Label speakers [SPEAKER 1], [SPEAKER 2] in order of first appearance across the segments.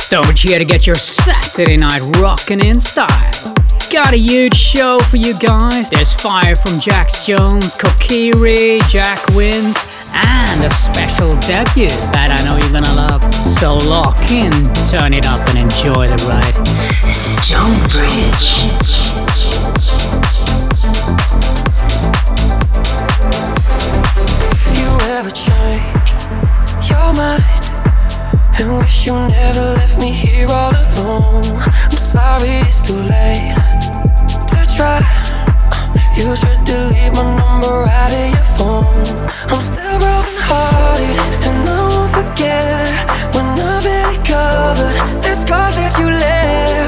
[SPEAKER 1] Stonebridge here to get your Saturday night rockin' in style. Got a huge show for you guys. There's fire from Jax Jones, Kokiri, Jack Wins, and a special debut that I know you're gonna love. So lock in, turn it up, and enjoy the ride.
[SPEAKER 2] Stonebridge.
[SPEAKER 3] mind and wish you never left me here all alone. I'm sorry it's too late to try. You should delete my number out of your phone. I'm still broken hearted and I won't forget when I've been covered. The scars that you left.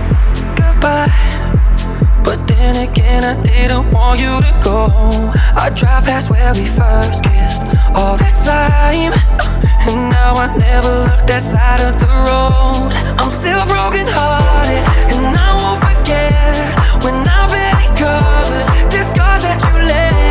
[SPEAKER 3] again, I didn't want you to go. I drive past where we first kissed all that time. And now I never look that side of the road. I'm still broken hearted, and I won't forget when I've been covered the scars that you left.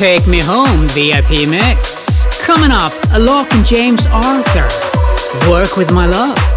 [SPEAKER 4] Take Me Home VIP Mix. Coming up, Alok and James Arthur. Work with My Love.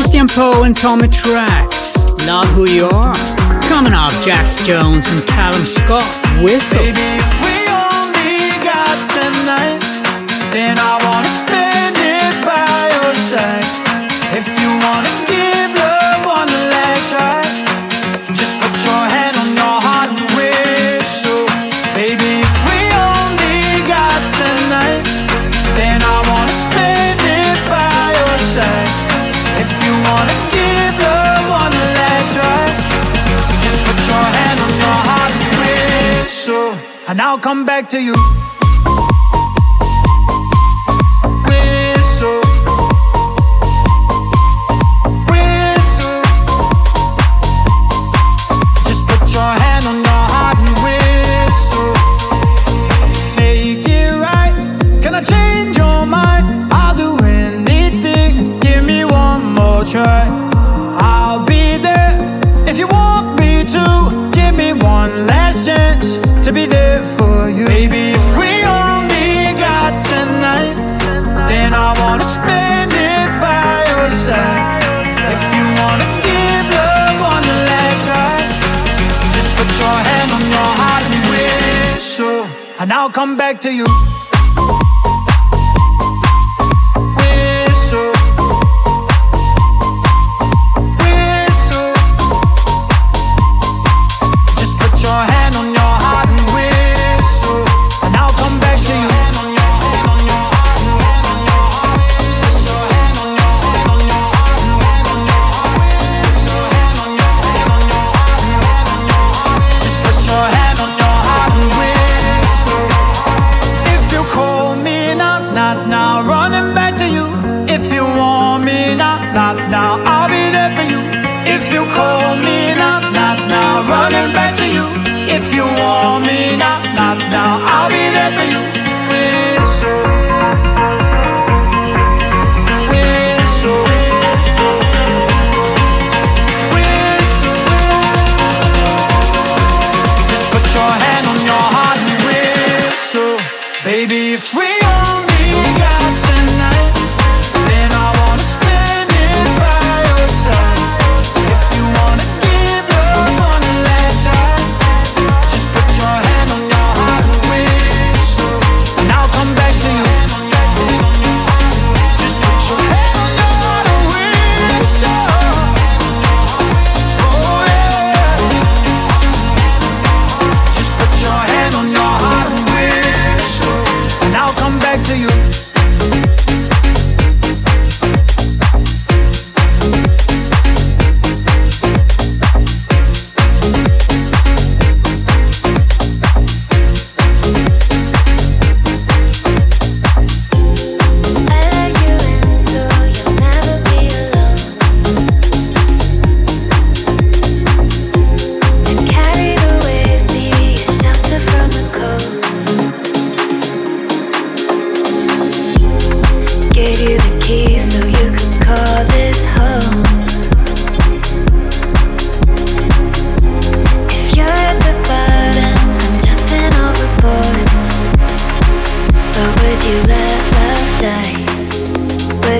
[SPEAKER 5] Christian Poe
[SPEAKER 6] and Tommy Trax. Love Who You Are. Coming up, Jax Jones and Calum Scott. Whistle.
[SPEAKER 2] Baby. to you. to you.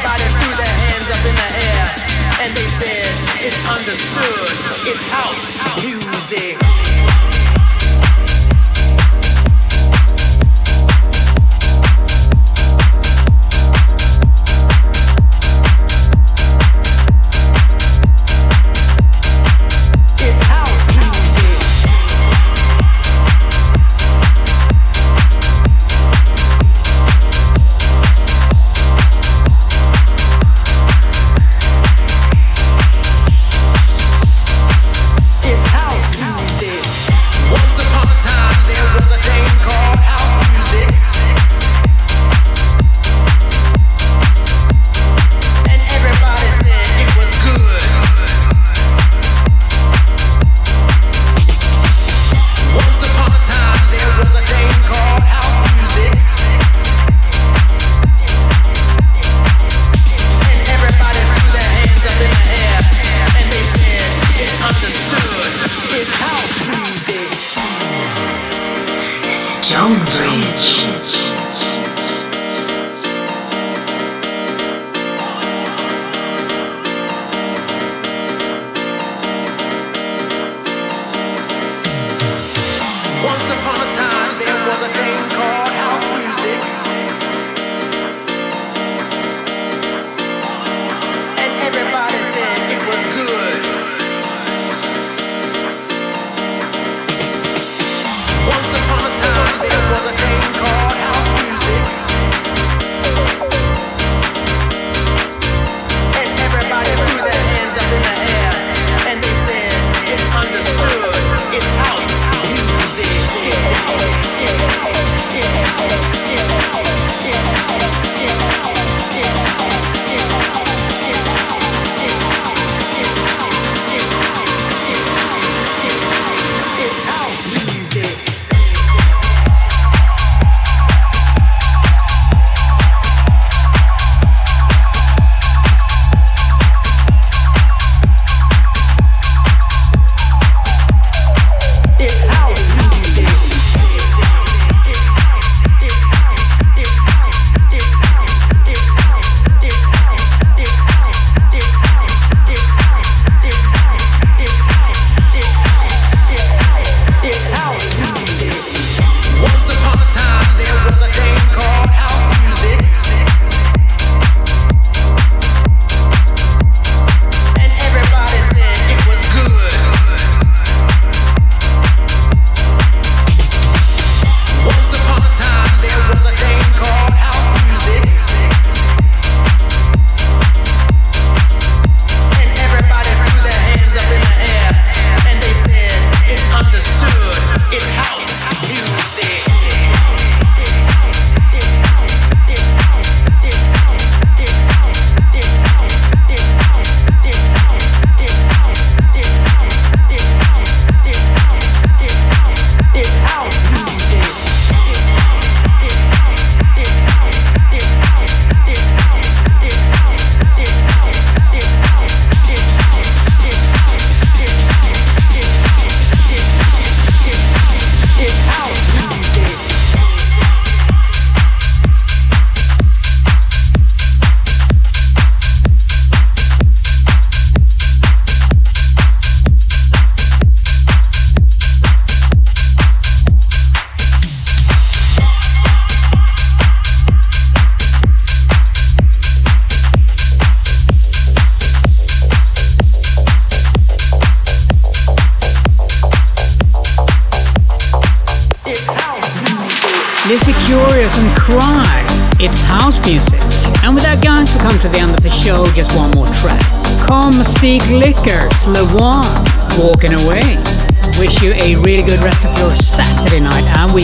[SPEAKER 1] Everybody threw their hands up in the air and they said, It's understood, it's house music.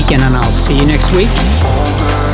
[SPEAKER 1] Weekend, and I'll see you next week.